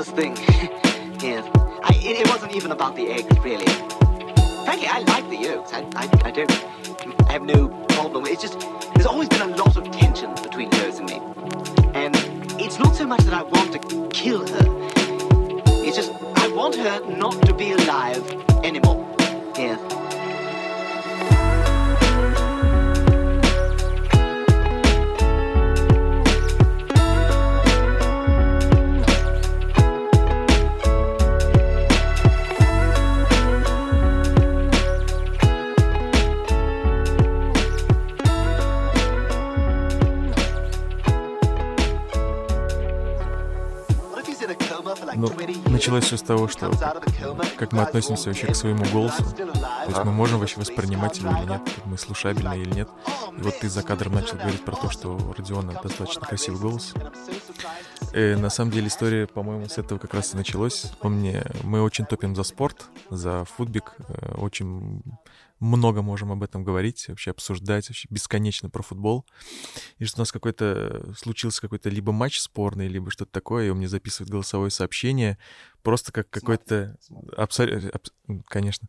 closest thing. yes. I, it, it wasn't even about the eggs, really. Frankly, I like the yolks. I, I, I don't I have no problem. It's just, there's always been a lot of tension between Rose and me. And it's not so much that I want to kill her. It's just, I want her not to be alive anymore. Yes. Ну, началось все с того, что как мы относимся вообще к своему голосу. То есть мы можем вообще воспринимать его или нет, мы слушабельно или нет. И вот ты за кадром начал говорить про то, что у Родиона достаточно красивый голос. И э, на самом деле история, по-моему, с этого как раз и началась. Он мне, мы очень топим за спорт, за футбик, э, очень много можем об этом говорить, вообще обсуждать, вообще бесконечно про футбол. И что у нас какой-то случился какой-то либо матч спорный, либо что-то такое, и он мне записывает голосовое сообщение, просто как какой-то... Абсолютно... Аб... Конечно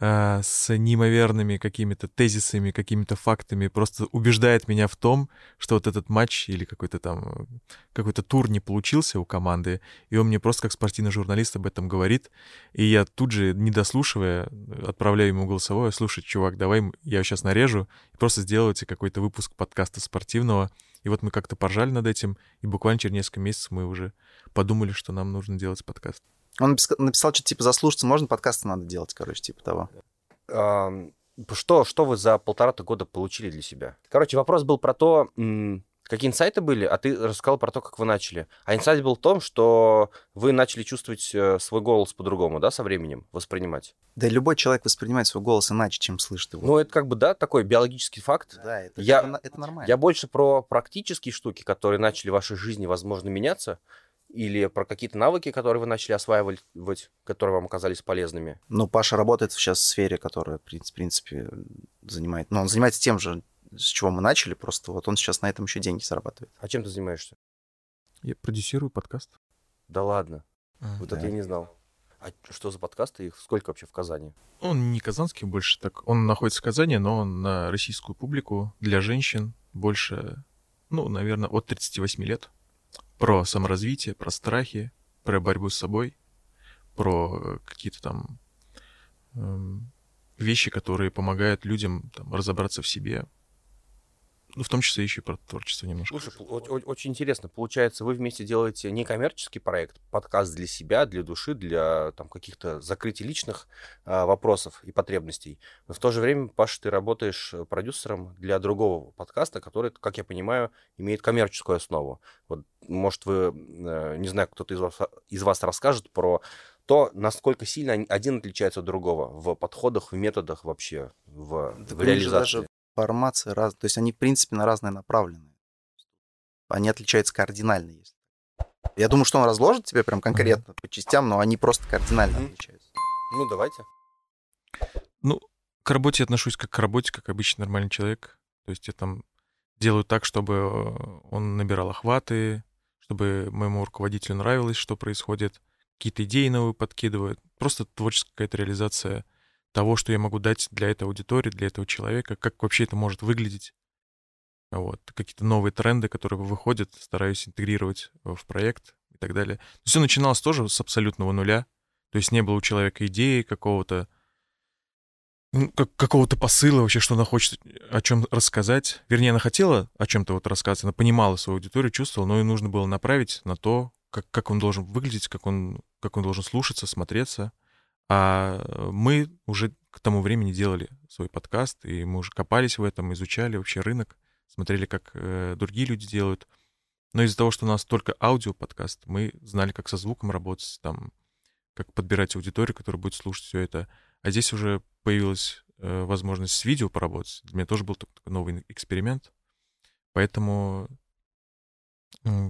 э, с неимоверными какими-то тезисами, какими-то фактами, просто убеждает меня в том, что вот этот матч или какой-то там какой-то тур не получился у команды, и он мне просто как спортивный журналист об этом говорит, и я тут же, не дослушивая, отправляю ему голосовое, слушай, чувак, давай я сейчас нарежу, и просто сделайте какой-то выпуск подкаста спортивного, и вот мы как-то поржали над этим, и буквально через несколько месяцев мы уже подумали, что нам нужно делать подкаст. Он написал что-то типа заслушаться можно, подкасты надо делать, короче, типа того. Что, что вы за полтора-то года получили для себя? Короче, вопрос был про то, какие инсайты были, а ты рассказал про то, как вы начали. А инсайт был в том, что вы начали чувствовать э, свой голос по-другому, да, со временем воспринимать. Да, любой человек воспринимает свой голос иначе, чем слышит его. Ну, это как бы, да, такой биологический факт. Да, это, я, это, это нормально. Я больше про практические штуки, которые начали в вашей жизни, возможно, меняться или про какие-то навыки, которые вы начали осваивать, которые вам оказались полезными? Ну, Паша работает сейчас в сфере, которая, в принципе, занимает... Ну, он занимается тем же, с чего мы начали, просто вот он сейчас на этом еще деньги зарабатывает. А чем ты занимаешься? Я продюсирую подкаст. Да ладно? А, вот да. это я не знал. А что за подкасты? Их сколько вообще в Казани? Он не казанский больше так. Он находится в Казани, но он на российскую публику для женщин больше, ну, наверное, от 38 лет про саморазвитие, про страхи, про борьбу с собой, про какие-то там э, вещи, которые помогают людям там, разобраться в себе, ну, в том числе еще и про творчество немножко. Слушай, очень интересно. Получается, вы вместе делаете некоммерческий проект, подкаст для себя, для души, для там каких-то закрытий личных а, вопросов и потребностей. Но в то же время, Паша, ты работаешь продюсером для другого подкаста, который, как я понимаю, имеет коммерческую основу. Вот, может, вы, э, не знаю, кто-то из вас, из вас расскажет про то, насколько сильно один отличается от другого в подходах, в методах вообще, в, да в реализации. Даже формации раз, то есть они в принципе на разные направленные. Они отличаются кардинально, если. Я думаю, что он разложит тебе прям конкретно mm-hmm. по частям, но они просто кардинально mm-hmm. отличаются. Ну, давайте. Ну, к работе отношусь как к работе, как обычный нормальный человек. То есть я там делаю так, чтобы он набирал охваты, чтобы моему руководителю нравилось, что происходит, какие-то идеи новые подкидывают. Просто творческая какая-то реализация того, что я могу дать для этой аудитории, для этого человека, как вообще это может выглядеть. Вот, какие-то новые тренды, которые выходят, стараюсь интегрировать в проект и так далее. Все начиналось тоже с абсолютного нуля. То есть не было у человека идеи какого-то, ну, как, какого-то посыла вообще, что она хочет о чем рассказать. Вернее, она хотела о чем-то вот рассказать, она понимала свою аудиторию, чувствовала, но ей нужно было направить на то, как, как он должен выглядеть, как он, как он должен слушаться, смотреться. А мы уже к тому времени делали свой подкаст, и мы уже копались в этом, изучали вообще рынок, смотрели, как э, другие люди делают. Но из-за того, что у нас только аудиоподкаст, мы знали, как со звуком работать, там, как подбирать аудиторию, которая будет слушать все это. А здесь уже появилась э, возможность с видео поработать. Для меня тоже был такой новый эксперимент. Поэтому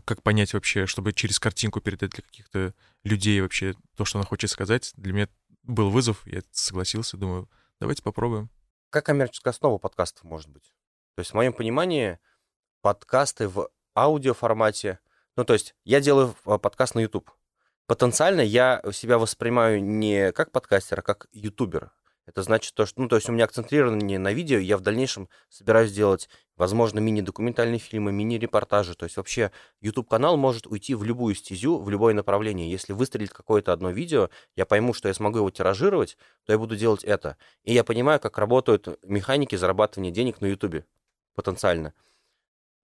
как понять вообще, чтобы через картинку передать для каких-то людей вообще то, что она хочет сказать, для меня был вызов, я согласился, думаю, давайте попробуем. Как коммерческая основа подкастов может быть? То есть, в моем понимании, подкасты в аудиоформате, ну, то есть, я делаю а, подкаст на YouTube. потенциально я себя воспринимаю не как подкастер, а как ютубер. Это значит то, что, ну, то есть у меня акцентрирование на видео, я в дальнейшем собираюсь делать, возможно, мини-документальные фильмы, мини-репортажи. То есть вообще YouTube-канал может уйти в любую стезю, в любое направление. Если выстрелит какое-то одно видео, я пойму, что я смогу его тиражировать, то я буду делать это. И я понимаю, как работают механики зарабатывания денег на YouTube потенциально.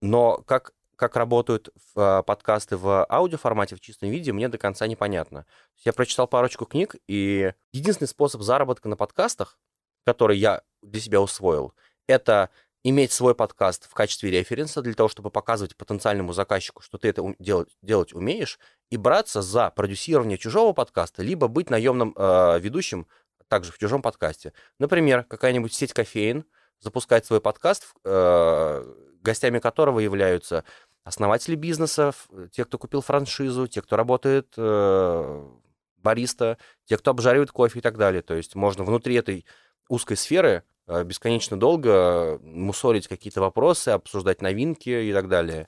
Но как как работают а, подкасты в аудиоформате, в чистом виде, мне до конца непонятно. Я прочитал парочку книг, и единственный способ заработка на подкастах, который я для себя усвоил, это иметь свой подкаст в качестве референса для того, чтобы показывать потенциальному заказчику, что ты это делать, делать умеешь, и браться за продюсирование чужого подкаста, либо быть наемным э, ведущим также в чужом подкасте. Например, какая-нибудь сеть кофеин запускает свой подкаст, э, гостями которого являются основатели бизнеса, те, кто купил франшизу, те, кто работает э, бариста, те, кто обжаривает кофе и так далее. То есть можно внутри этой узкой сферы э, бесконечно долго мусорить какие-то вопросы, обсуждать новинки и так далее.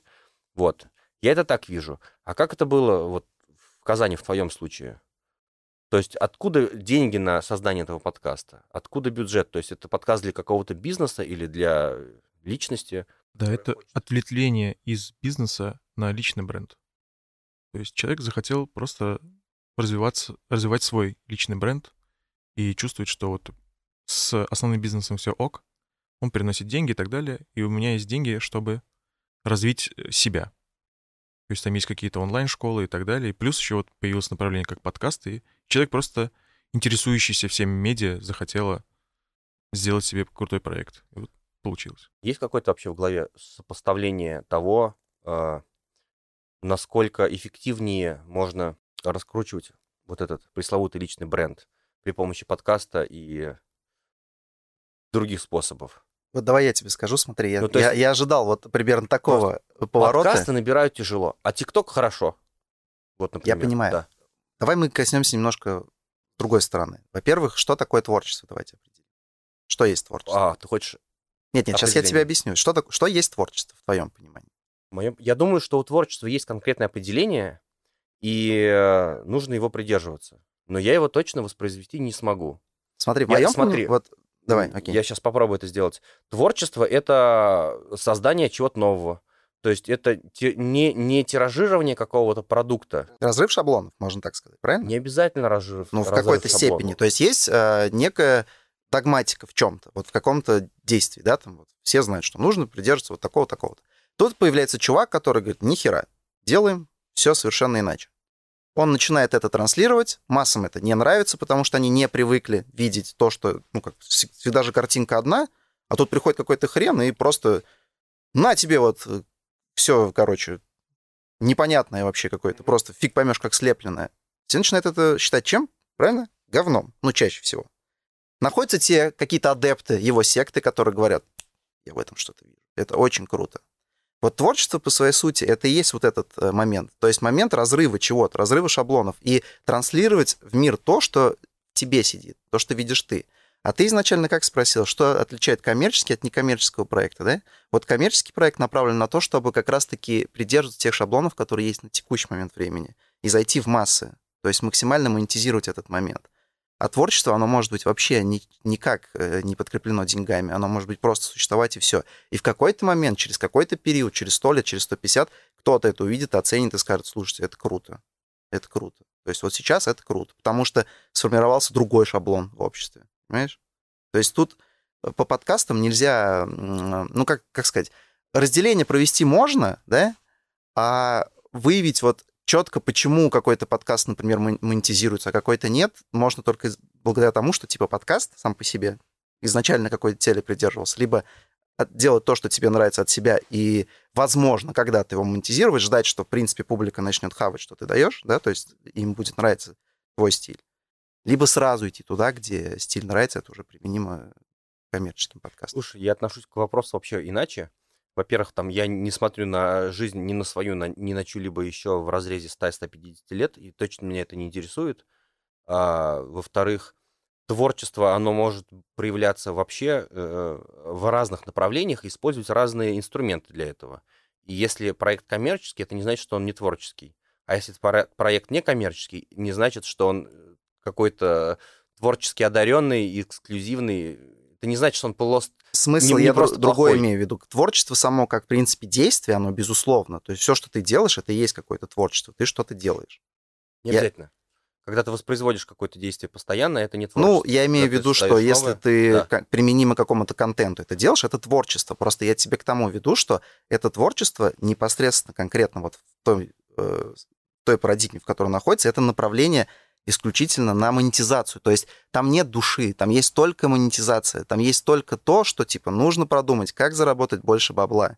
Вот. Я это так вижу. А как это было вот в Казани в твоем случае? То есть откуда деньги на создание этого подкаста? Откуда бюджет? То есть это подкаст для какого-то бизнеса или для личности? Да, это ответвление из бизнеса на личный бренд. То есть человек захотел просто развиваться, развивать свой личный бренд и чувствует, что вот с основным бизнесом все ок, он приносит деньги и так далее, и у меня есть деньги, чтобы развить э, себя. То есть там есть какие-то онлайн-школы и так далее. И плюс еще вот появилось направление как подкаст, и человек просто, интересующийся всеми медиа, захотела сделать себе крутой проект. И вот получилось. Есть какое-то вообще в голове сопоставление того, э, насколько эффективнее можно раскручивать вот этот пресловутый личный бренд при помощи подкаста и других способов? Вот давай я тебе скажу, смотри, я, ну, есть, я, я ожидал вот примерно такого поворота. Подкасты набирают тяжело, а ТикТок хорошо. Вот, например. Я понимаю. Да. Давай мы коснемся немножко другой стороны. Во-первых, что такое творчество? Давайте определим. Что есть творчество? А, ты хочешь нет, нет, сейчас я тебе объясню. Что, так, что есть творчество в твоем понимании? Моем, я думаю, что у творчества есть конкретное определение, и э, нужно его придерживаться. Но я его точно воспроизвести не смогу. Смотри, в моем смотри, вот давай, окей. Я сейчас попробую это сделать. Творчество это создание чего-то нового. То есть это не, не тиражирование какого-то продукта. Разрыв шаблонов, можно так сказать, правильно? Не обязательно разрыв. Ну, в какой-то степени. То есть есть э, некая догматика в чем-то, вот в каком-то действии, да, там вот все знают, что нужно придерживаться вот такого, такого-то. Тут появляется чувак, который говорит, нихера, делаем все совершенно иначе. Он начинает это транслировать, массам это не нравится, потому что они не привыкли видеть то, что, ну, как всегда же картинка одна, а тут приходит какой-то хрен и просто на тебе вот э, все, короче, непонятное вообще какое-то, просто фиг поймешь, как слепленное. Все начинают это считать чем? Правильно? Говном. Ну, чаще всего. Находятся те какие-то адепты его секты, которые говорят, я в этом что-то вижу. Это очень круто. Вот творчество по своей сути это и есть вот этот э, момент. То есть момент разрыва чего-то, разрыва шаблонов. И транслировать в мир то, что тебе сидит, то, что видишь ты. А ты изначально как спросил, что отличает коммерческий от некоммерческого проекта, да? Вот коммерческий проект направлен на то, чтобы как раз-таки придерживаться тех шаблонов, которые есть на текущий момент времени, и зайти в массы, то есть максимально монетизировать этот момент. А творчество, оно может быть вообще ни, никак э, не подкреплено деньгами, оно может быть просто существовать и все. И в какой-то момент, через какой-то период, через 100 лет, через 150, кто-то это увидит, оценит и скажет, слушайте, это круто, это круто. То есть вот сейчас это круто, потому что сформировался другой шаблон в обществе, понимаешь? То есть тут э, по подкастам нельзя, ну как, как сказать, разделение провести можно, да, а выявить вот четко, почему какой-то подкаст, например, монетизируется, а какой-то нет, можно только благодаря тому, что типа подкаст сам по себе изначально какой-то цели придерживался, либо делать то, что тебе нравится от себя, и, возможно, когда ты его монетизируешь, ждать, что, в принципе, публика начнет хавать, что ты даешь, да, то есть им будет нравиться твой стиль. Либо сразу идти туда, где стиль нравится, это уже применимо коммерческим подкастам. Слушай, я отношусь к вопросу вообще иначе. Во-первых, там я не смотрю на жизнь ни на свою, на, ни на чью-либо еще в разрезе 100-150 лет, и точно меня это не интересует. А, во-вторых, творчество, оно может проявляться вообще э, в разных направлениях, использовать разные инструменты для этого. И если проект коммерческий, это не значит, что он не творческий. А если проект некоммерческий, не значит, что он э, какой-то творчески одаренный, эксклюзивный. Это не значит, что он просто... Смысл не, я не просто другое плохой. имею в виду. Творчество само, как в принципе действие, оно безусловно. То есть все, что ты делаешь, это и есть какое-то творчество. Ты что-то делаешь. Не Я- обязательно. Когда ты воспроизводишь какое-то действие постоянно, это не творчество. Ну, я имею в виду, что создаёшь если новое, ты да. применимо какому-то контенту это делаешь, это творчество. Просто я тебе к тому веду, что это творчество непосредственно, конкретно вот в той, э, той парадигме, в которой находится, это направление исключительно на монетизацию. То есть там нет души, там есть только монетизация, там есть только то, что типа нужно продумать, как заработать больше бабла.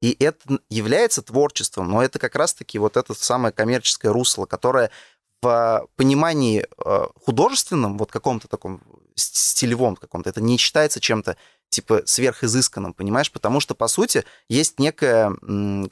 И это является творчеством, но это как раз-таки вот это самое коммерческое русло, которое в понимании э, художественном, вот каком-то таком стилевом каком-то, это не считается чем-то типа сверхизысканным, понимаешь? Потому что, по сути, есть некая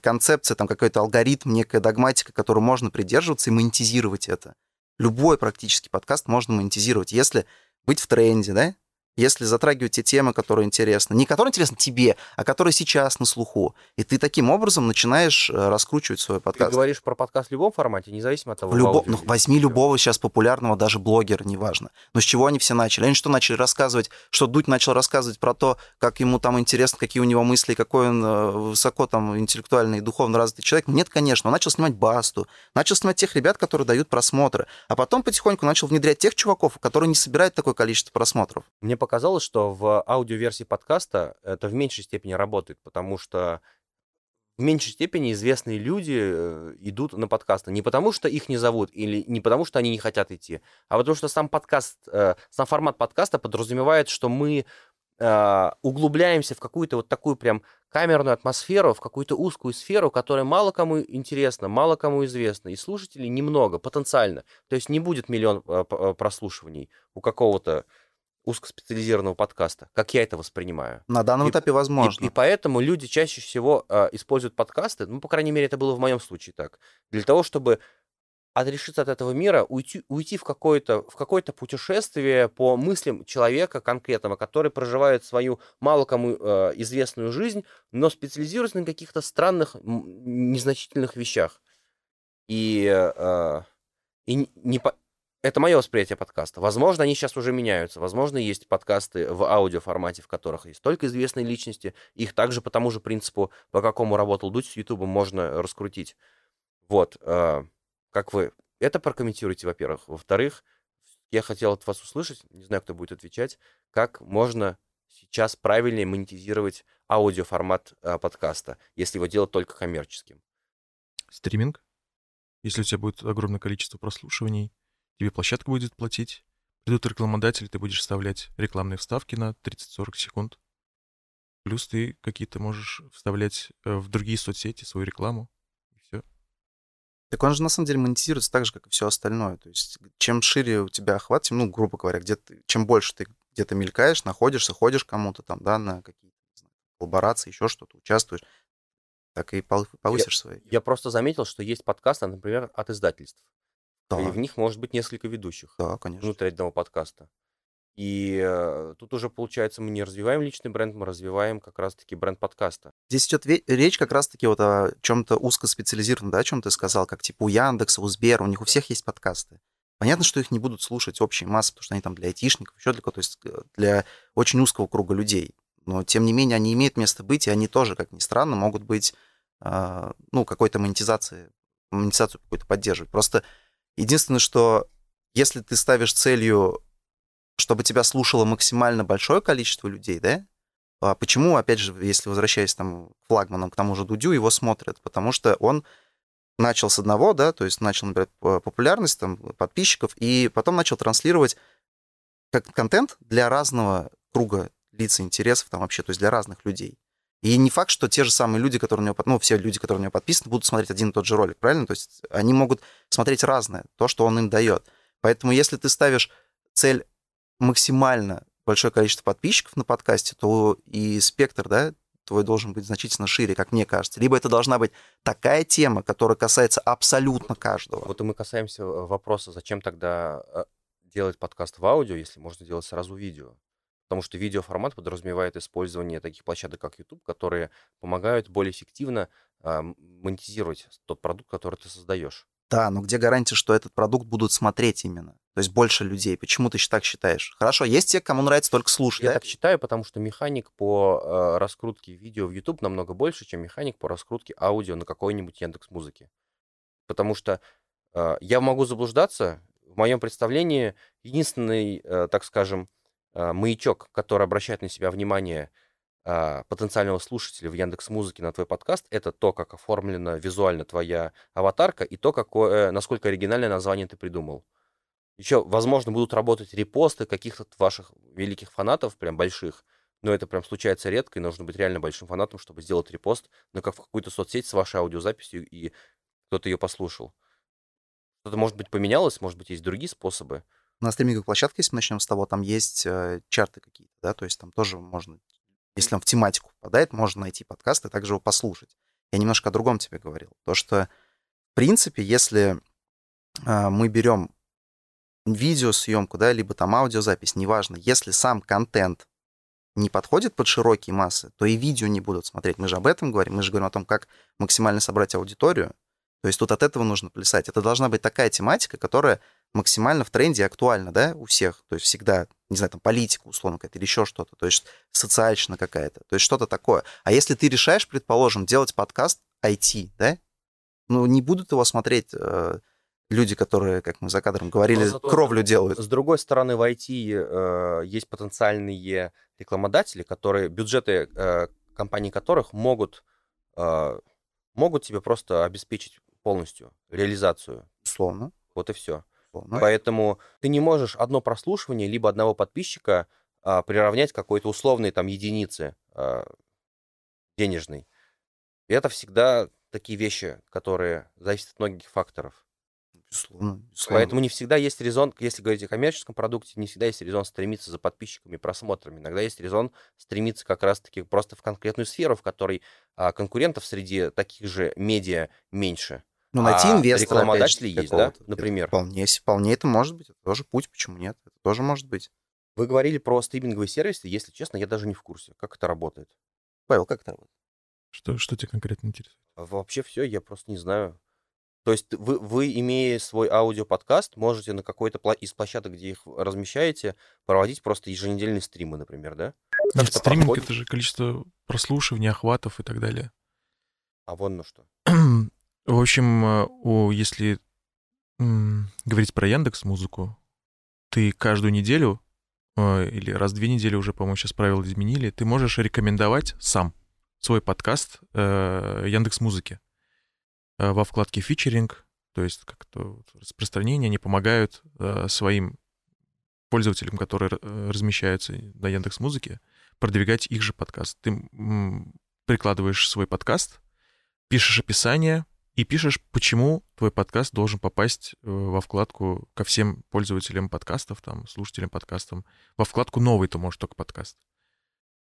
концепция, там какой-то алгоритм, некая догматика, которую можно придерживаться и монетизировать это. Любой практически подкаст можно монетизировать, если быть в тренде, да? Если затрагивать те темы, которые интересны. Не которые интересны тебе, а которые сейчас на слуху. И ты таким образом начинаешь э, раскручивать свой Ты подкаст. говоришь про подкаст в любом формате, независимо от того, В ну, возьми любого сейчас популярного, даже блогера, неважно. Но с чего они все начали? Они что начали рассказывать? Что Дудь начал рассказывать про то, как ему там интересно, какие у него мысли, какой он э, высоко там интеллектуальный и духовно развитый человек? Нет, конечно. Он начал снимать Басту, начал снимать тех ребят, которые дают просмотры. А потом потихоньку начал внедрять тех чуваков, которые не собирают такое количество просмотров. Мне показалось, что в аудиоверсии подкаста это в меньшей степени работает, потому что в меньшей степени известные люди э, идут на подкасты. Не потому, что их не зовут, или не потому, что они не хотят идти, а потому что сам подкаст, э, сам формат подкаста подразумевает, что мы э, углубляемся в какую-то вот такую прям камерную атмосферу, в какую-то узкую сферу, которая мало кому интересна, мало кому известна, и слушателей немного, потенциально. То есть не будет миллион прослушиваний у какого-то узкоспециализированного подкаста, как я это воспринимаю. На данном И- этапе И, возможно. и поэтому люди чаще всего э, используют подкасты, ну, по крайней мере, это было в моем случае так, для того, чтобы отрешиться от этого мира, уйти, уйти в какое-то в какое-то путешествие по мыслям человека конкретного, который проживает свою мало кому э, известную жизнь, но специализируется на каких-то странных, незначительных вещах. И, э, и не по- это мое восприятие подкаста. Возможно, они сейчас уже меняются. Возможно, есть подкасты в аудиоформате, в которых есть только известные личности. Их также по тому же принципу, по какому работал Дудь с Ютубом, можно раскрутить. Вот. э, Как вы это прокомментируете, во-первых. Во-вторых, я хотел от вас услышать, не знаю, кто будет отвечать, как можно сейчас правильнее монетизировать аудиоформат э, подкаста, если его делать только коммерческим. Стриминг. Если у тебя будет огромное количество прослушиваний, тебе площадка будет платить. Придут рекламодатели, ты будешь вставлять рекламные вставки на 30-40 секунд. Плюс ты какие-то можешь вставлять э, в другие соцсети свою рекламу. И все. Так он же на самом деле монетизируется так же, как и все остальное. То есть чем шире у тебя охват, тем, ну, грубо говоря, где ты, чем больше ты где-то мелькаешь, находишься, ходишь кому-то там, да, на какие-то не знаю, коллаборации, еще что-то, участвуешь, так и повысишь свои. Я просто заметил, что есть подкасты, например, от издательств. Да, И в них может быть несколько ведущих да, конечно. внутри одного подкаста. И э, тут уже, получается, мы не развиваем личный бренд, мы развиваем как раз-таки бренд подкаста. Здесь идет речь как раз-таки вот о чем-то узкоспециализированном, да, о чем ты сказал, как типа у Яндекса, у Сбера, у них у всех есть подкасты. Понятно, что их не будут слушать общие массы, потому что они там для айтишников, еще для то есть э, для очень узкого круга людей. Но, тем не менее, они имеют место быть, и они тоже, как ни странно, могут быть, а, ну, какой-то монетизации, монетизацию какую-то поддерживать. Просто единственное, что если ты ставишь целью, чтобы тебя слушало максимально большое количество людей, да, а почему, опять же, если возвращаясь там к флагманам, к тому же Дудю, его смотрят? Потому что он начал с одного, да, то есть начал набирать популярность, там, подписчиков, и потом начал транслировать как контент для разного круга лиц и интересов там вообще, то есть для разных людей. И не факт, что те же самые люди, которые у него, ну, все люди, которые у него подписаны, будут смотреть один и тот же ролик, правильно? То есть они могут смотреть разное, то, что он им дает. Поэтому если ты ставишь цель максимально большое количество подписчиков на подкасте, то и спектр, да, твой должен быть значительно шире, как мне кажется. Либо это должна быть такая тема, которая касается абсолютно каждого. Вот и мы касаемся э, вопроса, зачем тогда э, делать подкаст в аудио, если можно делать сразу видео. Потому что видеоформат подразумевает использование таких площадок, как YouTube, которые помогают более эффективно м- монетизировать тот продукт, который ты создаешь. Да, но где гарантия, что этот продукт будут смотреть именно? То есть больше людей. Почему ты так считаешь? Хорошо, есть те, кому нравится только слушать, Я да? так считаю, потому что механик по э, раскрутке видео в YouTube намного больше, чем механик по раскрутке аудио на какой-нибудь Яндекс Музыке. Потому что э, я могу заблуждаться. В моем представлении единственный, э, так скажем, э, маячок, который обращает на себя внимание э, потенциального слушателя в Яндекс Музыке на твой подкаст, это то, как оформлена визуально твоя аватарка и то, какое, насколько оригинальное название ты придумал. Еще, возможно, будут работать репосты каких-то ваших великих фанатов, прям больших, но это прям случается редко, и нужно быть реально большим фанатом, чтобы сделать репост на как в какую-то соцсеть с вашей аудиозаписью, и кто-то ее послушал. Что-то, может быть, поменялось, может быть, есть другие способы. На стриминговой площадке, если мы начнем с того, там есть э, чарты какие-то, да, то есть там тоже можно, если он в тематику попадает, можно найти подкаст и также его послушать. Я немножко о другом тебе говорил. То, что, в принципе, если э, мы берем видеосъемку, да, либо там аудиозапись, неважно, если сам контент не подходит под широкие массы, то и видео не будут смотреть. Мы же об этом говорим, мы же говорим о том, как максимально собрать аудиторию. То есть тут от этого нужно плясать. Это должна быть такая тематика, которая максимально в тренде и актуальна, да, у всех. То есть всегда, не знаю, там политика условно какая-то или еще что-то. То есть социальщина какая-то. То есть что-то такое. А если ты решаешь, предположим, делать подкаст IT, да, ну не будут его смотреть э, люди, которые, как мы за кадром говорили, зато кровлю делают. С другой стороны, в IT э, есть потенциальные рекламодатели, которые, бюджеты э, компаний которых могут, э, могут тебе просто обеспечить полностью реализацию. Условно. Вот и все. Условно. Поэтому ты не можешь одно прослушивание либо одного подписчика а, приравнять к какой-то условной там единице а, денежной. И это всегда такие вещи, которые зависят от многих факторов. Безусловно, безусловно. Поэтому не всегда есть резон, если говорить о коммерческом продукте, не всегда есть резон стремиться за подписчиками просмотрами. Иногда есть резон стремиться как раз-таки просто в конкретную сферу, в которой а, конкурентов среди таких же медиа меньше. Ну, найти а инвестора, опять же, есть, да, например? Вполне, вполне это может быть. Это тоже путь, почему нет? Это тоже может быть. Вы говорили про стриминговые сервисы, если честно, я даже не в курсе, как это работает. Павел, как это работает? Что, что тебя конкретно интересует? А Вообще все, я просто не знаю. То есть вы, вы, имея свой аудиоподкаст, можете на какой-то пла- из площадок, где их размещаете, проводить просто еженедельные стримы, например, да? Как Нет, это стриминг проходит? это же количество прослушиваний, охватов и так далее. А вон на что. В общем, э, о, если м, говорить про Яндекс Музыку, ты каждую неделю э, или раз в две недели уже, по-моему, сейчас правила изменили, ты можешь рекомендовать сам свой подкаст Яндекс Музыки во вкладке фичеринг, то есть как-то распространение, они помогают э, своим пользователям, которые э, размещаются на Яндекс Музыке, продвигать их же подкаст. Ты прикладываешь свой подкаст, пишешь описание и пишешь, почему твой подкаст должен попасть э, во вкладку ко всем пользователям подкастов, там, слушателям подкастов. Во вкладку «Новый» ты можешь только подкаст.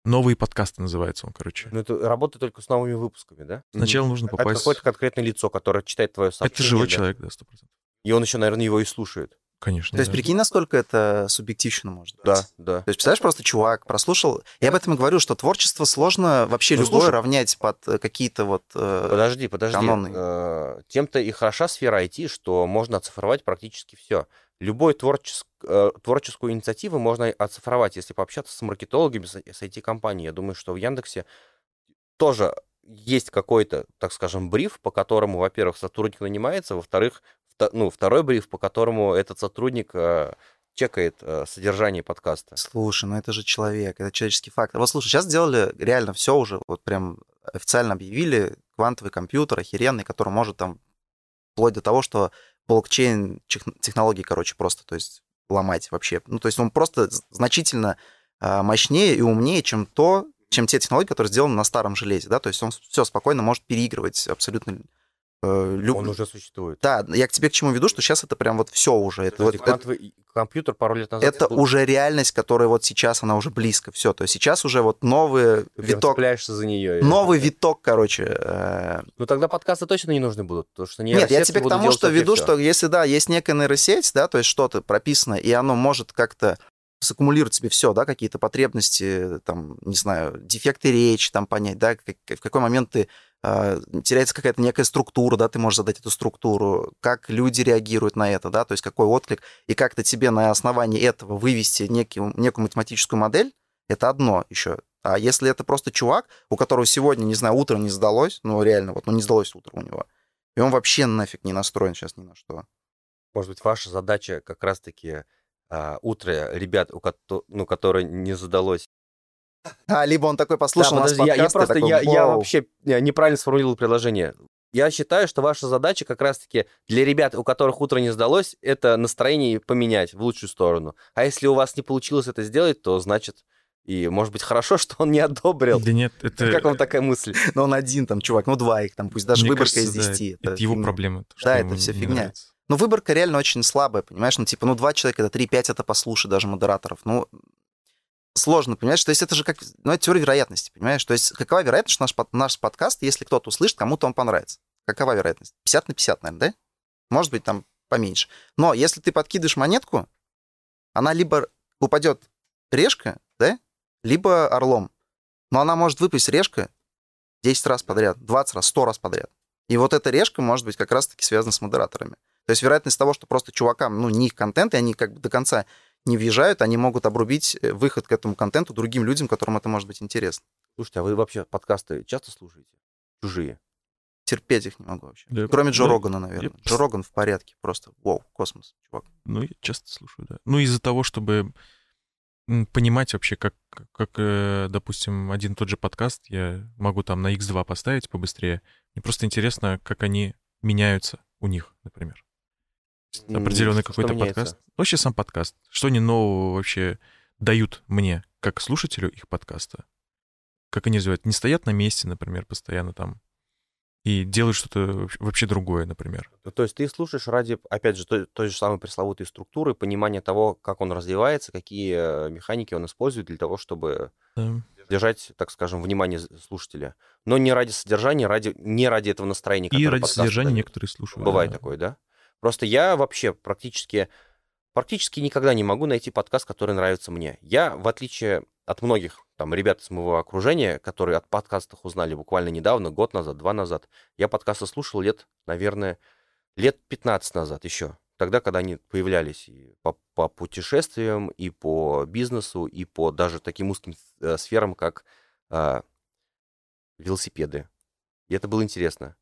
Новые подкасты называется он, короче. Ну, это работает только с новыми выпусками, да? Сначала нужно Это попасть... какое-то конкретное лицо, которое читает твое сообщение. Это живой да. человек, да, сто процентов. И он еще, наверное, его и слушает. Конечно. То есть, да. прикинь, насколько это субъективно может быть. Да, да. То есть, представляешь, просто чувак прослушал. Я об этом и говорю, что творчество сложно вообще Ну, любое слушай. равнять под э, какие-то вот... э, Подожди, подожди. канонный. Э, Тем-то и хороша сфера IT, что можно оцифровать практически все. Любой творчес- э, творческую инициативу можно оцифровать, если пообщаться с маркетологами, с с IT-компанией. Я думаю, что в Яндексе тоже есть какой-то, так скажем, бриф, по которому, во-первых, сотрудник нанимается, во-вторых, вто- ну, второй бриф, по которому этот сотрудник э, чекает э, содержание подкаста. Слушай, ну это же человек, это человеческий фактор. Вот слушай, сейчас сделали реально все уже, вот прям официально объявили квантовый компьютер охеренный, который может там вплоть до того, что блокчейн тех- технологии, короче, просто, то есть ломать вообще. Ну, то есть он просто значительно а, мощнее и умнее, чем то, чем те технологии, которые сделаны на старом железе, да, то есть он все спокойно может переигрывать абсолютно люб- Он уже существует. Да, я к тебе к чему веду, что сейчас это прям вот все уже. Это, вот, Подожди, это- квантовый компьютер пару лет назад... это был- уже реальность, которая вот сейчас, она уже близко. Все, то есть сейчас уже вот новый Ты виток, цепляешься за нее. новый виток, короче. э, Ну тогда подкасты точно не нужны будут, потому что Нет, я тебе к тому, что веду, всё. что если, да, есть некая нейросеть, да, то есть что-то прописано, и оно может как-то саккумулирует себе все, да, какие-то потребности, там, не знаю, дефекты речи, там понять, да, как, в какой момент ты э, теряется какая-то некая структура, да, ты можешь задать эту структуру, как люди реагируют на это, да, то есть какой отклик, и как-то тебе на основании этого вывести некий, некую математическую модель, это одно еще. А если это просто чувак, у которого сегодня, не знаю, утром не сдалось, ну, реально, вот, ну, не сдалось утро у него, и он вообще нафиг не настроен сейчас ни на что. Может быть, ваша задача как раз-таки а, утро ребят, у кото- ну, которые не задалось. А, либо он такой послушал Да, нас подожди, я, я подкасты, просто, такой, я, я вообще неправильно сформулировал предложение. Я считаю, что ваша задача как раз-таки для ребят, у которых утро не сдалось, это настроение поменять в лучшую сторону. А если у вас не получилось это сделать, то значит, и может быть хорошо, что он не одобрил. Да нет, это... Как вам такая мысль? Ну, он один там, чувак, ну, два их там, пусть даже мне выборка кажется, из да, 10. Это, его проблема. то, Да, это всё не фигня. нравится. Ну, выборка реально очень слабая, понимаешь? Ну, типа, ну, два человека, это 3-5, это послушай даже модераторов. Ну, сложно, понимаешь? То есть это же как, ну, это теория вероятности, понимаешь? То есть какова вероятность, что наш, наш подкаст, если кто-то услышит, кому-то он понравится? Какова вероятность? 50 на 50, наверное, да? Может быть, там поменьше. Но если ты подкидываешь монетку, она либо упадет решка, да, либо орлом. Но она может выпасть решка 10 раз подряд, 20 раз, 100 раз подряд. И вот эта решка может быть как раз-таки связана с модераторами. То есть вероятность того, что просто чувакам, ну, не их контент, и они как бы до конца не въезжают, они могут обрубить э, выход к этому контенту другим людям, которым это может быть интересно. Слушайте, а вы вообще подкасты часто слушаете? Чужие? Терпеть их не могу вообще. Да, Кроме Джо да, Рогана, наверное. я- Джо Роган в порядке. Просто вау, космос, чувак. Ну, я часто слушаю, да. Ну, из-за того, чтобы понимать вообще, как, как, э, допустим, один и тот же подкаст я могу там на X2 поставить побыстрее. Мне просто интересно, как они меняются у них, например. Определенный какой-то подкаст. Вообще сам подкаст. Что они нового вообще дают мне, как слушателю их подкаста? Как они развивают? Не стоят на месте, например, постоянно там и делают что-то вообще- другое, например. Ну, То есть ты слушаешь ради, опять же, той, той же самой пресловутой структуры, понимания того, как он развивается, какие э, механики он использует для того, чтобы Да. держать, так скажем, внимание слушателя. Но не ради содержания, ради, не ради этого настроения. И ради содержания дает. некоторые слушают. Бывает да. такое, да? Просто я вообще практически, практически никогда не могу найти подкаст, который нравится мне. Я, в отличие от многих там ребят из моего окружения, которые от подкастов узнали буквально недавно, год назад, два назад, я подкасты слушал лет, наверное, лет 15 назад еще. Тогда, когда они появлялись и по, по путешествиям, и по бизнесу, и по даже таким узким э, сферам, как а, велосипеды. И это было интересно.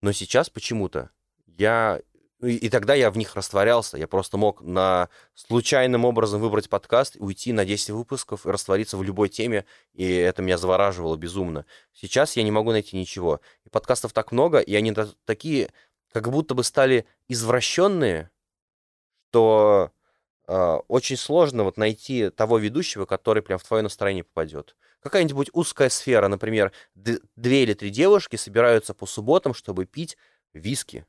Но сейчас почему-то я... И, и тогда я в них растворялся. Я просто мог на случайным образом выбрать подкаст, уйти на 10 выпусков и раствориться в любой теме, и это меня завораживало безумно. Сейчас я не могу найти ничего. И подкастов так много, и они та- такие, как будто бы стали извращенные, что э, очень сложно вот найти того ведущего, который прям в твое настроение попадет. Какая-нибудь узкая сфера, например, две или три девушки собираются по субботам, чтобы пить виски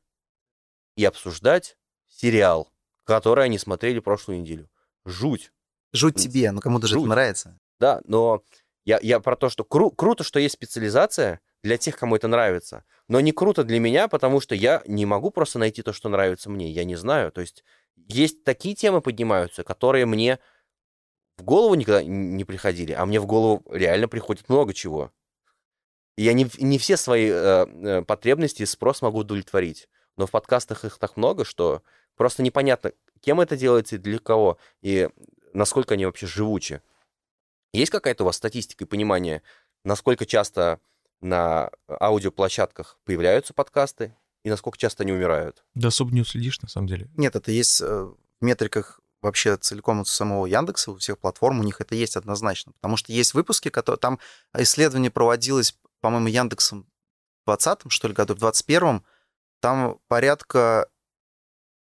и обсуждать сериал, который они смотрели прошлую неделю. Жуть. Жуть тебе, ну кому-то же это Жуть. нравится. Да, но я, я про то, что кру- круто, что есть специализация для тех, кому это нравится, но не круто для меня, потому что я не могу просто найти то, что нравится мне, я не знаю. То есть есть такие темы поднимаются, которые мне в голову никогда не приходили, а мне в голову реально приходит много чего. И я не, не все свои э, э, потребности и спрос могу удовлетворить. Но в подкастах их так много, что просто непонятно, кем это делается и для кого, и насколько они вообще живучи. Есть какая-то у вас статистика и понимание, насколько часто на аудиоплощадках появляются подкасты и насколько часто они умирают? Да особо не уследишь, на самом деле. Нет, это есть э, в метриках вообще целиком у самого Яндекса, у всех платформ, у них это есть однозначно. Потому что есть выпуски, которые... Там исследование проводилось, по-моему, Яндексом в 20-м, что ли, году, в 21-м. Там порядка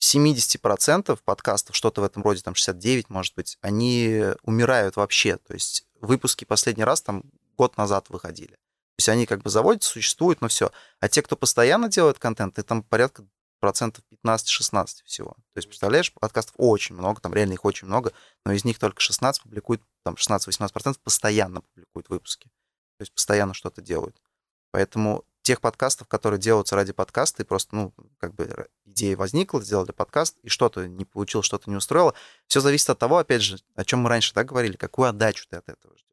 70% подкастов, что-то в этом роде, там 69, может быть, они умирают вообще. То есть выпуски последний раз там год назад выходили. То есть они как бы заводятся, существуют, но все. А те, кто постоянно делает контент, это там порядка процентов 15-16 всего. То есть, представляешь, подкастов очень много, там реально их очень много, но из них только 16 публикуют, там 16-18% постоянно публикуют выпуски. То есть постоянно что-то делают. Поэтому тех подкастов, которые делаются ради подкаста, и просто, ну, как бы идея возникла, сделали подкаст, и что-то не получилось, что-то не устроило. Все зависит от того, опять же, о чем мы раньше так говорили, какую отдачу ты от этого ждешь.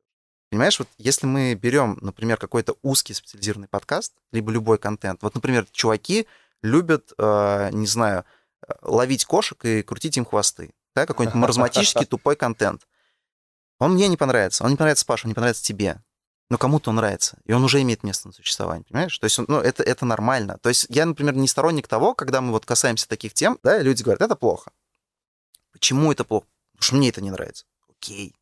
Понимаешь, вот если мы берем, например, какой-то узкий специализированный подкаст, либо любой контент, вот, например, чуваки любят, э, не знаю, э, ловить кошек и крутить им хвосты, да, какой-нибудь маразматический тупой контент. Он мне не понравится, он не понравится Паше, он не понравится тебе но кому-то он нравится, и он уже имеет место на существование, понимаешь? То есть, ну, это, это нормально. То есть я, например, не сторонник того, когда мы вот касаемся таких тем, да, люди говорят, это плохо. Почему это плохо? Потому что мне это не нравится. Окей.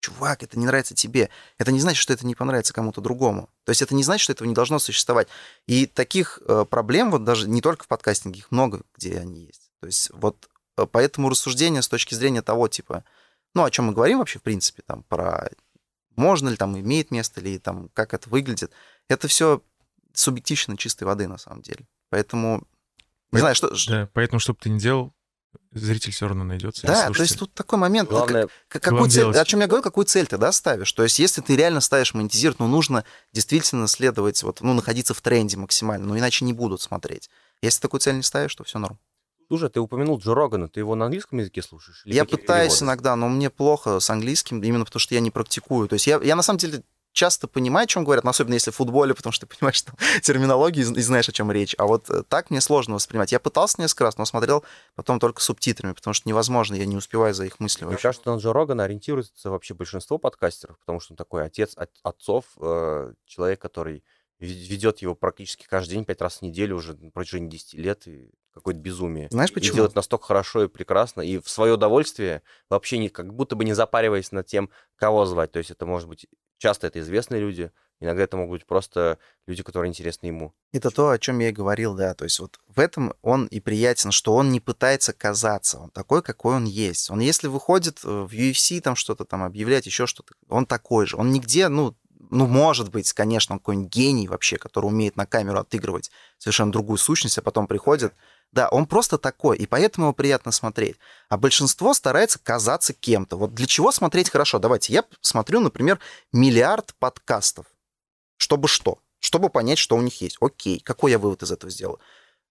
Чувак, это не нравится тебе. Это не значит, что это не понравится кому-то другому. То есть это не значит, что этого не должно существовать. И таких э, проблем, вот даже не только в подкастинге, их много, где они есть. То есть вот э, поэтому рассуждение с точки зрения того, типа, ну, о чем мы говорим вообще, в принципе, там, про можно ли там имеет место, или там как это выглядит. Это все субъективно чистой воды на самом деле. Поэтому не знаю, что... Да, поэтому, чтобы ты не делал, зритель все равно найдется. Да, то есть тут такой момент, Главное, как, какую цель, о чем я говорю, какую цель ты да, ставишь. То есть если ты реально ставишь монетизировать, ну, нужно действительно следовать, вот, ну, находиться в тренде максимально, ну, иначе не будут смотреть. Если такую цель не ставишь, то все норм. Слушай, ты упомянул Джо Рогана, ты его на английском языке слушаешь? я пытаюсь переводы? иногда, но мне плохо с английским, именно потому что я не практикую. То есть я, я на самом деле часто понимаю, о чем говорят, но особенно если в футболе, потому что ты понимаешь что терминологию и знаешь, о чем речь. А вот э, так мне сложно воспринимать. Я пытался несколько раз, но смотрел потом только субтитрами, потому что невозможно, я не успеваю за их мыслями. Мне кажется, на Джо Рогана ориентируется вообще большинство подкастеров, потому что он такой отец от, отцов, э, человек, который ведет его практически каждый день, пять раз в неделю уже на протяжении 10 лет, и какое-то безумие. Знаешь почему? И делает настолько хорошо и прекрасно, и в свое удовольствие, вообще не, как будто бы не запариваясь над тем, кого звать. То есть это может быть, часто это известные люди, иногда это могут быть просто люди, которые интересны ему. Это то, о чем я и говорил, да. То есть вот в этом он и приятен, что он не пытается казаться, он такой, какой он есть. Он если выходит э, в UFC там что-то там объявлять, еще что-то, он такой же. Он нигде, ну, ну, может быть, конечно, он какой-нибудь гений вообще, который умеет на камеру отыгрывать совершенно другую сущность, а потом приходит. Да, он просто такой, и поэтому его приятно смотреть. А большинство старается казаться кем-то. Вот для чего смотреть хорошо? Давайте, я смотрю, например, миллиард подкастов. Чтобы что? Чтобы понять, что у них есть. Окей, какой я вывод из этого сделал?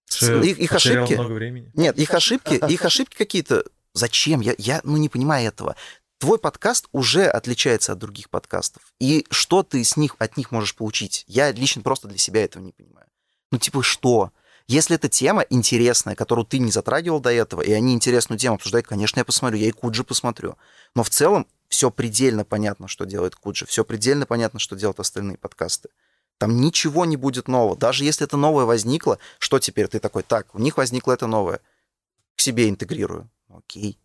их, их ошибки... Много времени. Нет, их ошибки, их ошибки какие-то Зачем? Я, я ну, не понимаю этого твой подкаст уже отличается от других подкастов. И что ты с них, от них можешь получить? Я лично просто для себя этого не понимаю. Ну, типа, что? Если эта тема интересная, которую ты не затрагивал до этого, и они интересную тему обсуждают, конечно, я посмотрю, я и Куджи посмотрю. Но в целом все предельно понятно, что делает Куджи, все предельно понятно, что делают остальные подкасты. Там ничего не будет нового. Даже если это новое возникло, что теперь ты такой, так, у них возникло это новое, к себе интегрирую. Окей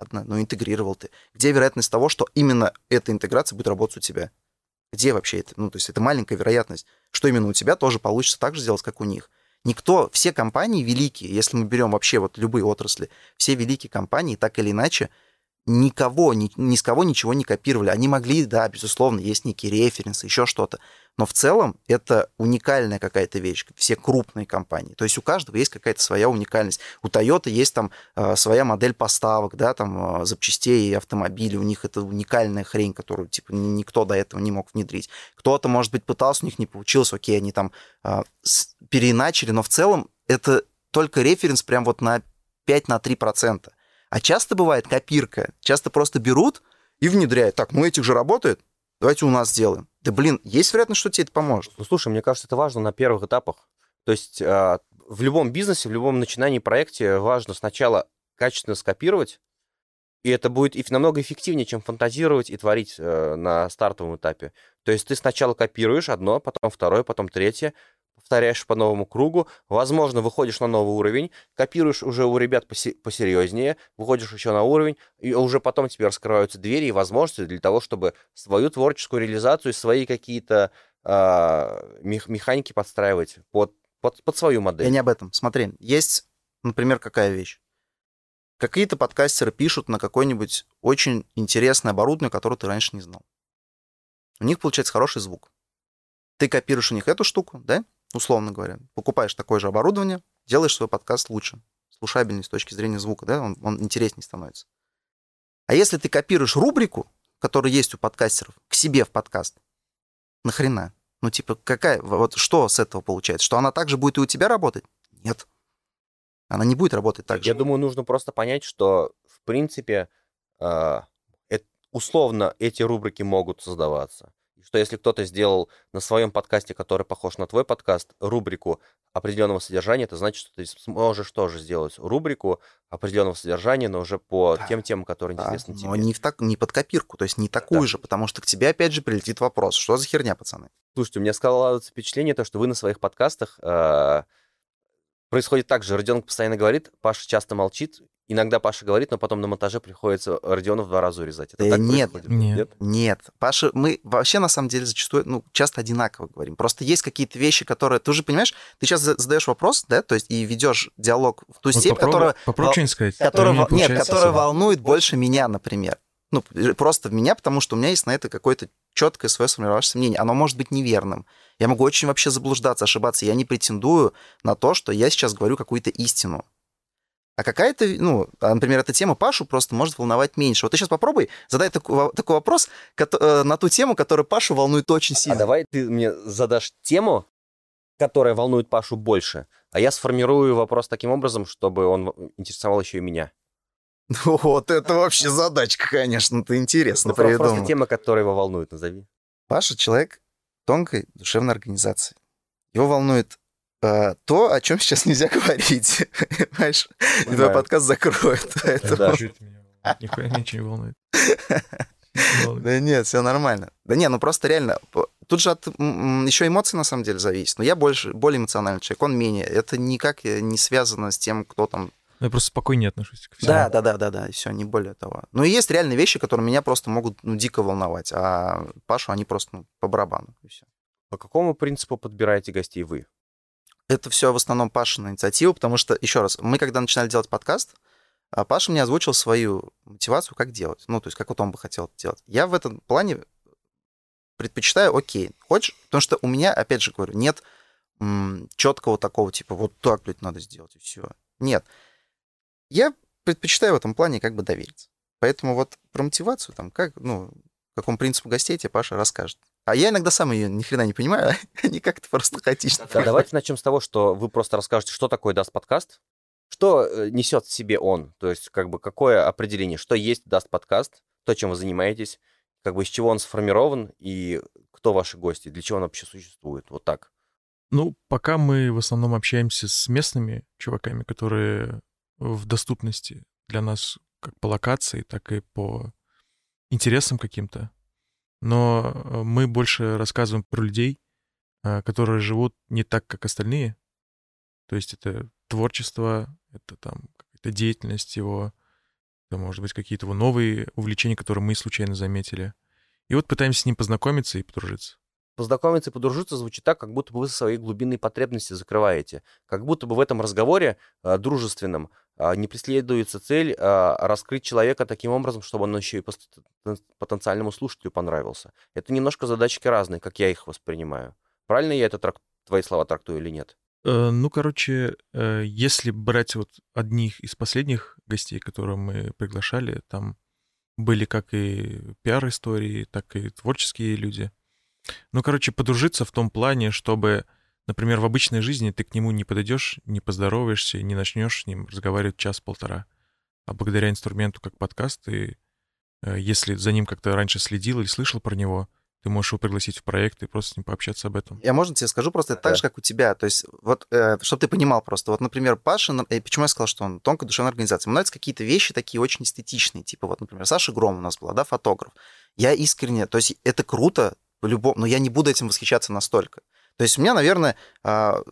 ладно, но интегрировал ты. Где вероятность того, что именно эта интеграция будет работать у тебя? Где вообще это? Ну, то есть это маленькая вероятность, что именно у тебя тоже получится так же сделать, как у них. Никто, все компании великие, если мы берем вообще вот любые отрасли, все великие компании так или иначе никого, ни, ни с кого ничего не копировали. Они могли, да, безусловно, есть некие референсы, еще что-то. Но в целом это уникальная какая-то вещь, все крупные компании. То есть у каждого есть какая-то своя уникальность. У Toyota есть там э, своя модель поставок, да, там э, запчастей и автомобилей. У них это уникальная хрень, которую типа никто до этого не мог внедрить. Кто-то, может быть, пытался, у них не получилось, окей, они там э, переиначили, но в целом это только референс прям вот на 5 на 3 процента. А часто бывает копирка. Часто просто берут и внедряют. Так, ну этих же работает, давайте у нас сделаем. Да блин, есть вероятность, что тебе это поможет. Ну слушай, мне кажется, это важно на первых этапах. То есть а, в любом бизнесе, в любом начинании проекте важно сначала качественно скопировать, и это будет намного эффективнее, чем фантазировать и творить э, на стартовом этапе. То есть ты сначала копируешь одно, потом второе, потом третье, повторяешь по новому кругу, возможно, выходишь на новый уровень, копируешь уже у ребят посерьезнее, выходишь еще на уровень, и уже потом тебе раскрываются двери и возможности для того, чтобы свою творческую реализацию, свои какие-то э, механики подстраивать под, под, под свою модель. Я не об этом. Смотри, есть, например, какая вещь. Какие-то подкастеры пишут на какой-нибудь очень интересное оборудование, которое ты раньше не знал. У них получается хороший звук. Ты копируешь у них эту штуку, да? Условно говоря, покупаешь такое же оборудование, делаешь свой подкаст лучше, слушабельнее с точки зрения звука, да, он, он интереснее становится. А если ты копируешь рубрику, которая есть у подкастеров, к себе в подкаст, нахрена? Ну, типа, какая, вот что с этого получается? Что она также будет и у тебя работать? Нет. Она не будет работать так же. Я думаю, нужно просто понять, что, в принципе, э, условно эти рубрики могут создаваться. Что если кто-то сделал на своем подкасте, который похож на твой подкаст, рубрику определенного содержания, это значит, что ты сможешь тоже сделать рубрику определенного содержания, но уже по да. тем темам, которые да, интересны тебе. Но не, в так, не под копирку, то есть не такую да. же, потому что к тебе опять же прилетит вопрос, что за херня, пацаны? Слушайте, у меня складывается впечатление, то, что вы на своих подкастах э, происходит так же. Родионов постоянно говорит, Паша часто молчит, Иногда Паша говорит, но потом на монтаже приходится Родиона в два раза урезать. Это да нет, нет, нет. Паша, мы вообще на самом деле зачастую, ну, часто одинаково говорим. Просто есть какие-то вещи, которые... Ты уже понимаешь, ты сейчас задаешь вопрос, да, то есть и ведешь диалог в ту вот степь, попробуй, которая... Попробуй что-нибудь сказать. Которая, нет, которая волнует больше меня, например. Ну, просто меня, потому что у меня есть на это какое-то четкое свое сформировавшееся мнение. Оно может быть неверным. Я могу очень вообще заблуждаться, ошибаться. Я не претендую на то, что я сейчас говорю какую-то истину. А какая-то, ну, а, например, эта тема Пашу просто может волновать меньше. Вот ты сейчас попробуй задай такой, такой вопрос э, на ту тему, которая Пашу волнует очень сильно. А давай ты мне задашь тему, которая волнует Пашу больше, а я сформирую вопрос таким образом, чтобы он интересовал еще и меня. Вот это вообще задачка, конечно, ты интересно ну, придумал. Просто тема, которая его волнует, назови. Паша человек тонкой душевной организации. Его волнует а, то, о чем сейчас нельзя говорить. Понимаешь? И твой подкаст закроют. Да. Нихуя ничего не волнует. Да нет, все нормально. Да не, ну просто реально, тут же от еще эмоций на самом деле зависит. Но я больше, более эмоциональный человек, он менее. Это никак не связано с тем, кто там я просто спокойнее отношусь к всему. Да, да, да, да, да, все, не более того. Ну, и есть реальные вещи, которые меня просто могут ну, дико волновать, а Пашу они просто ну, по барабану, и все. По какому принципу подбираете гостей вы? это все в основном Пашина инициатива, потому что, еще раз, мы когда начинали делать подкаст, а, Паша мне озвучил свою мотивацию, как делать. Ну, то есть, как вот он бы хотел это делать. Я в этом плане предпочитаю, окей, хочешь? Потому что у меня, опять же говорю, нет м- четкого такого, типа, вот так, блядь, надо сделать, и все. Нет. Я предпочитаю в этом плане как бы довериться. Поэтому вот про мотивацию, там, как, ну, какому принципу гостей тебе Паша расскажет. А я иногда сам ее ни хрена не понимаю, они как-то просто хаотично. Да, давайте начнем с того, что вы просто расскажете, что такое даст подкаст, что э, несет в себе он, то есть как бы какое определение, что есть даст подкаст, то, чем вы занимаетесь, как бы из чего он сформирован и кто ваши гости, для чего он вообще существует, вот так. Ну, пока мы в основном общаемся с местными чуваками, которые в доступности для нас как по локации, так и по интересам каким-то но э, мы больше рассказываем про людей, э, которые живут не так, как остальные. То есть это творчество, это там какая-то деятельность его, это, может быть, какие-то его новые увлечения, которые мы случайно заметили. И вот пытаемся с ним познакомиться и подружиться. Познакомиться и подружиться звучит так, как будто бы вы свои глубинные потребности закрываете. Как будто бы в этом разговоре э, дружественном не преследуется цель а, раскрыть человека таким образом, чтобы он еще и потенциальному слушателю понравился. Это немножко задачки разные, как я их воспринимаю. Правильно я это трак... твои слова трактую или нет? Э, ну, короче, э, если брать вот одних из последних гостей, которые мы приглашали, там были как и пиар-истории, так и творческие люди. Ну, короче, подружиться в том плане, чтобы Например, в обычной жизни ты к нему не подойдешь, не поздороваешься, не начнешь с ним разговаривать час-полтора. А благодаря инструменту, как подкаст, ты, э, если за ним как-то раньше следил или слышал про него, ты можешь его пригласить в проект и просто с ним пообщаться об этом. Я, можно тебе скажу, просто это да. так же, как у тебя. То есть, вот, э, чтобы ты понимал просто. Вот, например, Паша, э, почему я сказал, что он тонкая душевная организация? Ему нравятся какие-то вещи такие очень эстетичные. Типа, вот, например, Саша Гром у нас была, да, фотограф. Я искренне, то есть, это круто, по-любому, но я не буду этим восхищаться настолько. То есть у меня, наверное, а,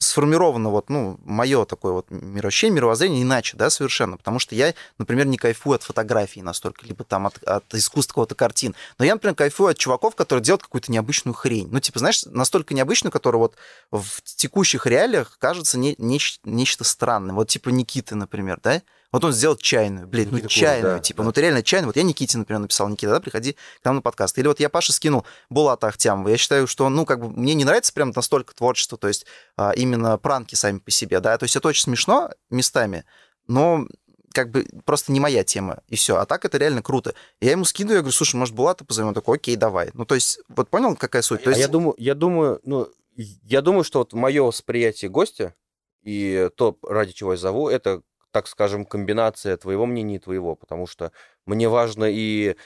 сформировано вот, ну, мое такое вот мироощущение, мировоззрение иначе, да, совершенно, потому что я, например, не кайфую от фотографии настолько, либо там от, от искусства какого-то картин, но я, например, кайфую от чуваков, которые делают какую-то необычную хрень, ну, типа, знаешь, настолько необычную, которая вот в текущих реалиях кажется не, не, нечто странным, вот типа Никиты, например, да, вот он сделал чайную, блядь, ну Никита чайную, да, типа, да. ну ты реально чайную. Вот я Никите, например, написал, Никита, да, приходи к нам на подкаст. Или вот я Паше скинул Булата Ахтямова. Я считаю, что, ну, как бы, мне не нравится прям настолько творчество, то есть а, именно пранки сами по себе, да, то есть это очень смешно местами, но как бы просто не моя тема, и все. А так это реально круто. Я ему скидываю, я говорю, слушай, может, Булата позовем? Он такой, окей, давай. Ну, то есть, вот понял, какая суть? То А есть, я думаю, я думаю, ну, я думаю, что вот мое восприятие гостя и то, ради чего я зову, это, так скажем, комбинация твоего мнения и твоего, потому что мне важно и,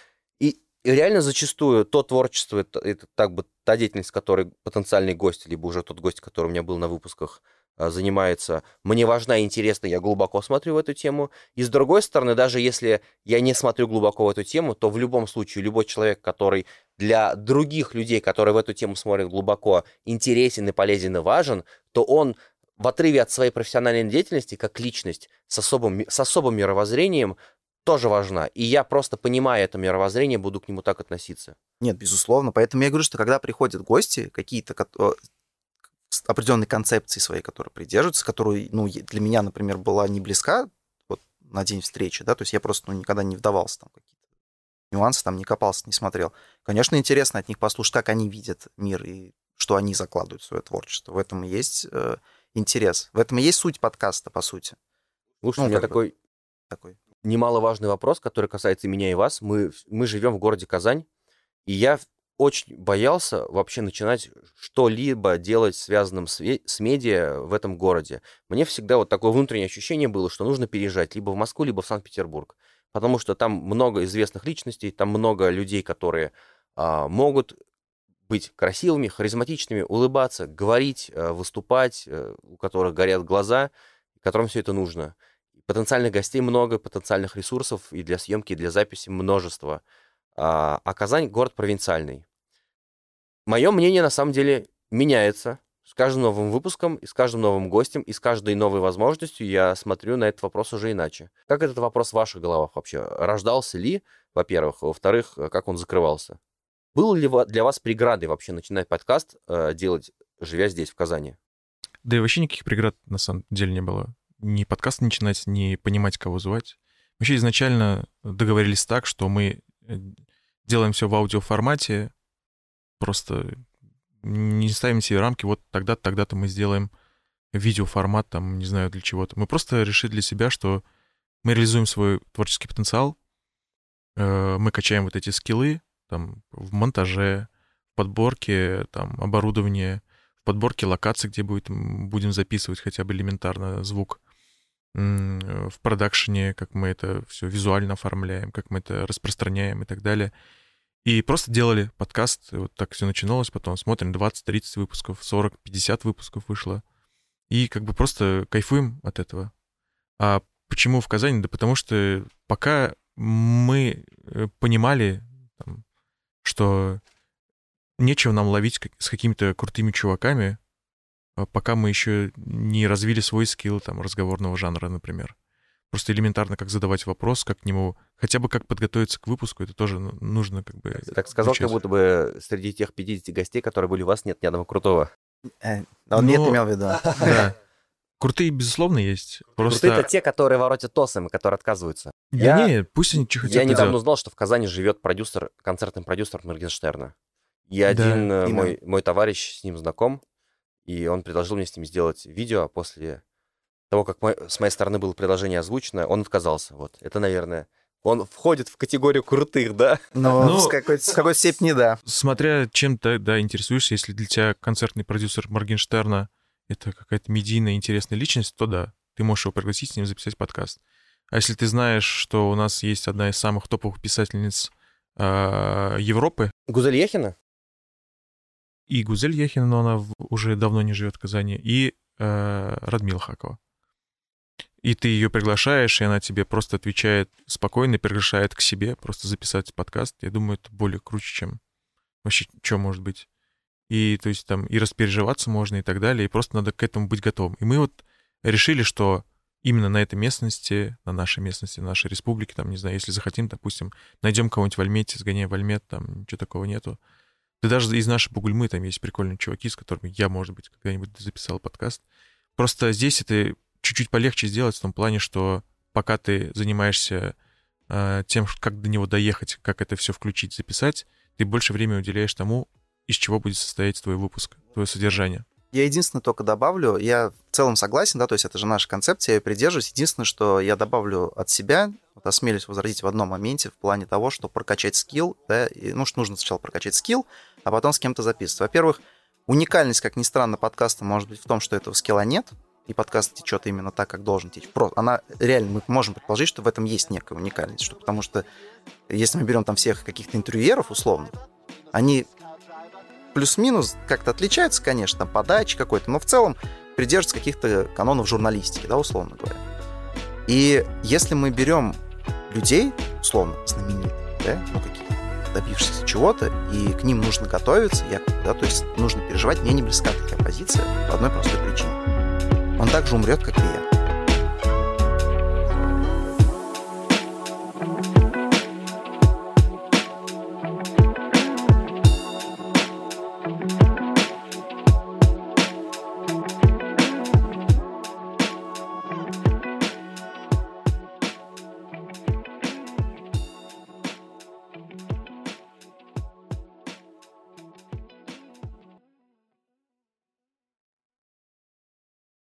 и, и реально зачастую то творчество, это, это так бы та деятельность, которой потенциальный гость, либо уже тот гость, который у меня был на выпусках, а, занимается, мне важна и интересна, я глубоко смотрю в эту тему. И с другой стороны, даже если я не смотрю глубоко в эту тему, то в любом случае любой человек, который для других людей, которые в эту тему смотрят глубоко, интересен и полезен и важен, то он в отрыве от своей профессиональной деятельности, как личность с особым, с особым мировоззрением, тоже важна. И я просто, понимая это мировоззрение, буду к нему так относиться. Нет, безусловно. Поэтому я говорю, что когда приходят гости, какие-то с определенной концепции своей, которые придерживаются, которую, ну, для меня, например, была не близка вот, на день встречи, да, то есть я просто ну, никогда не вдавался там какие-то нюансы, там не копался, не смотрел. Конечно, интересно от них послушать, как они видят мир и что они закладывают в свое творчество. В этом и есть э, интерес. В этом и есть суть подкаста, по сути. Слушай, Ну, у меня бы. такой Такой. немаловажный вопрос, который касается и меня и вас. Мы, мы живем в городе Казань, и я очень боялся вообще начинать что-либо делать связанным с, с медиа в этом городе. Мне всегда вот такое внутреннее ощущение было, что нужно переезжать либо в Москву, либо в Санкт-Петербург. Потому что там много известных личностей, там много людей, которые а, могут быть красивыми, харизматичными, улыбаться, говорить, э, выступать, э, у которых горят глаза, которым все это нужно. Потенциальных гостей много, потенциальных ресурсов и для съемки, и для записи множество. А, а Казань город провинциальный. Мое мнение на самом деле меняется с каждым новым выпуском, и с каждым новым гостем, и с каждой новой возможностью я смотрю на этот вопрос уже иначе. Как этот вопрос в ваших головах вообще? Рождался ли, во-первых? Во-вторых, э, как он закрывался? Был ли для вас преградой вообще начинать подкаст э, делать, живя здесь, в Казани? Да и вообще никаких преград на самом деле не было. Ни подкаст начинать, ни понимать, кого звать. Вообще изначально договорились так, что мы э, делаем все в аудиоформате, просто не ставим себе рамки, вот тогда-то, тогда-то мы сделаем видеоформат, там, не знаю, для чего-то. Мы просто решили для себя, что мы реализуем свой творческий потенциал, э, мы качаем вот эти скиллы, там, в монтаже, в подборке, там, оборудования, в подборке локаций, где будет, будем записывать хотя бы элементарно звук, э, в продакшене, как мы это все визуально оформляем, как мы это распространяем и так далее. И просто делали подкаст, вот так все начиналось, потом смотрим 20-30 выпусков, 40-50 выпусков вышло. И как бы просто кайфуем от этого. А почему в Казани? Да потому что пока мы э, понимали, там, что нечего нам ловить с какими-то крутыми чуваками, а пока мы еще не развили свой скилл там разговорного жанра, например. Просто элементарно, как задавать вопрос, как к нему, хотя бы как подготовиться к выпуску, это тоже ну, нужно как бы... Ты так сказал, как будто бы среди тех 50 гостей, которые были у вас, нет ни одного крутого. Э, Он нет, Но- имел в виду. Да. Крутые, безусловно, есть. Просто... Крутые это те, которые воротят тосом и которые отказываются. Да Я- не, пусть они что хотят Я то недавно делают. узнал, что в Казани живет продюсер, концертный продюсер Моргенштерна. И Да, один э, именно. мой, мой товарищ с ним знаком, и он предложил мне с ним сделать видео а после того, как мой- с моей стороны было предложение озвучено, он отказался. Вот, это, наверное, он входит в категорию крутых, да? Но Ну- с какой-то с какой степени да. Смотря чем ты да, интересуешься, если для тебя концертный продюсер Моргенштерна это какая-то медийная интересная личность, то да, ты можешь его пригласить с ним записать подкаст. А если ты знаешь, что у нас есть одна из самых топовых писательниц а, Европы, Гузель Ехина? и Гузель Яхина, но она уже давно не живет в Казани, и э, Радмила Хакова. И ты ее приглашаешь, и она тебе просто отвечает спокойно, приглашает к себе просто записать подкаст. Я думаю, это более круче, чем вообще что может быть. И то есть там и распереживаться можно и так далее, и просто надо к этому быть готовым. И мы вот решили, что именно на этой местности, на нашей местности, на нашей республике, там, не знаю, если захотим, допустим, найдем кого-нибудь в Альмете, сгоняем в Альмет, там ничего такого нету. Да даже из нашей Бугульмы там есть прикольные чуваки, с которыми я, может быть, когда-нибудь записал подкаст. Просто здесь это чуть-чуть полегче сделать в том плане, что пока ты занимаешься э, тем, как до него доехать, как это все включить, записать, ты больше времени уделяешь тому, из чего будет состоять твой выпуск, твое содержание. Я единственное только добавлю, я в целом согласен, да, то есть это же наша концепция, я ее придерживаюсь. Единственное, что я добавлю от себя, вот осмелюсь возразить в одном моменте в плане того, что прокачать скилл, да, и, ну, что нужно сначала прокачать скилл, а потом с кем-то записывать. Во-первых, уникальность, как ни странно, подкаста может быть в том, что этого скилла нет, и подкаст течет именно так, как должен течь. Просто она реально, мы можем предположить, что в этом есть некая уникальность, что, потому что если мы берем там всех каких-то интервьюеров условно, они плюс-минус как-то отличаются, конечно, подачи какой-то, но в целом придерживаются каких-то канонов журналистики, да, условно говоря. И если мы берем людей, условно, знаменитых, да, ну, каких добившихся чего-то, и к ним нужно готовиться, якобы, да, то есть нужно переживать, мне не близка такая позиция по одной простой причине. Он также умрет, как и я.